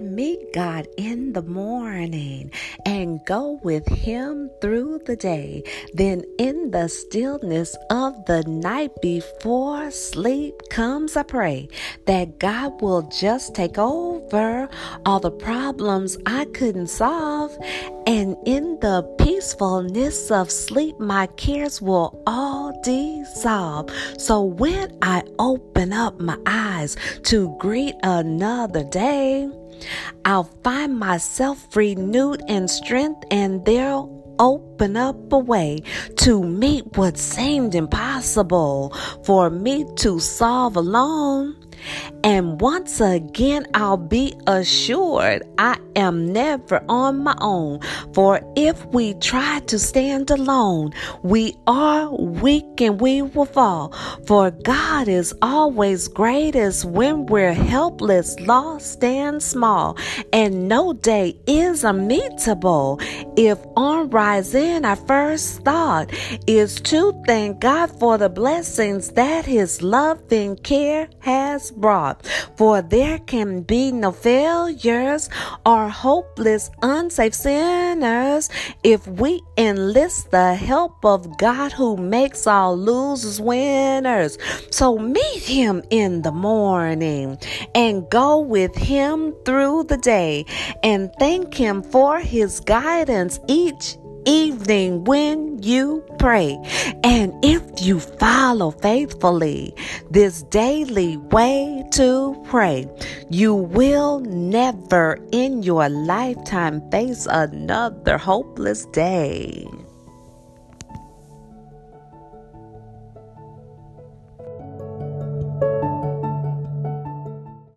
meet God in the morning and go with Him through the day. Then, in the stillness of the night before sleep comes, I pray that God will just take over all the problems I couldn't solve. And in the peacefulness of sleep, my cares will all dissolve. So when I open up my eyes to greet another day, I'll find myself renewed in strength, and there'll open up a way to meet what seemed impossible for me to solve alone. And once again, I'll be assured I am never on my own. For if we try to stand alone, we are weak and we will fall. For God is always greatest when we're helpless, lost, and small. And no day is unmeetable. If on rising, our first thought is to thank God for the blessings that His loving care has brought. For there can be no failures or hopeless, unsafe sinners if we enlist the help of God who makes all losers winners. So meet him in the morning and go with him through the day and thank him for his guidance each evening when you pray. And if you follow faithfully this daily way to pray, you will never in your lifetime face another hopeless day.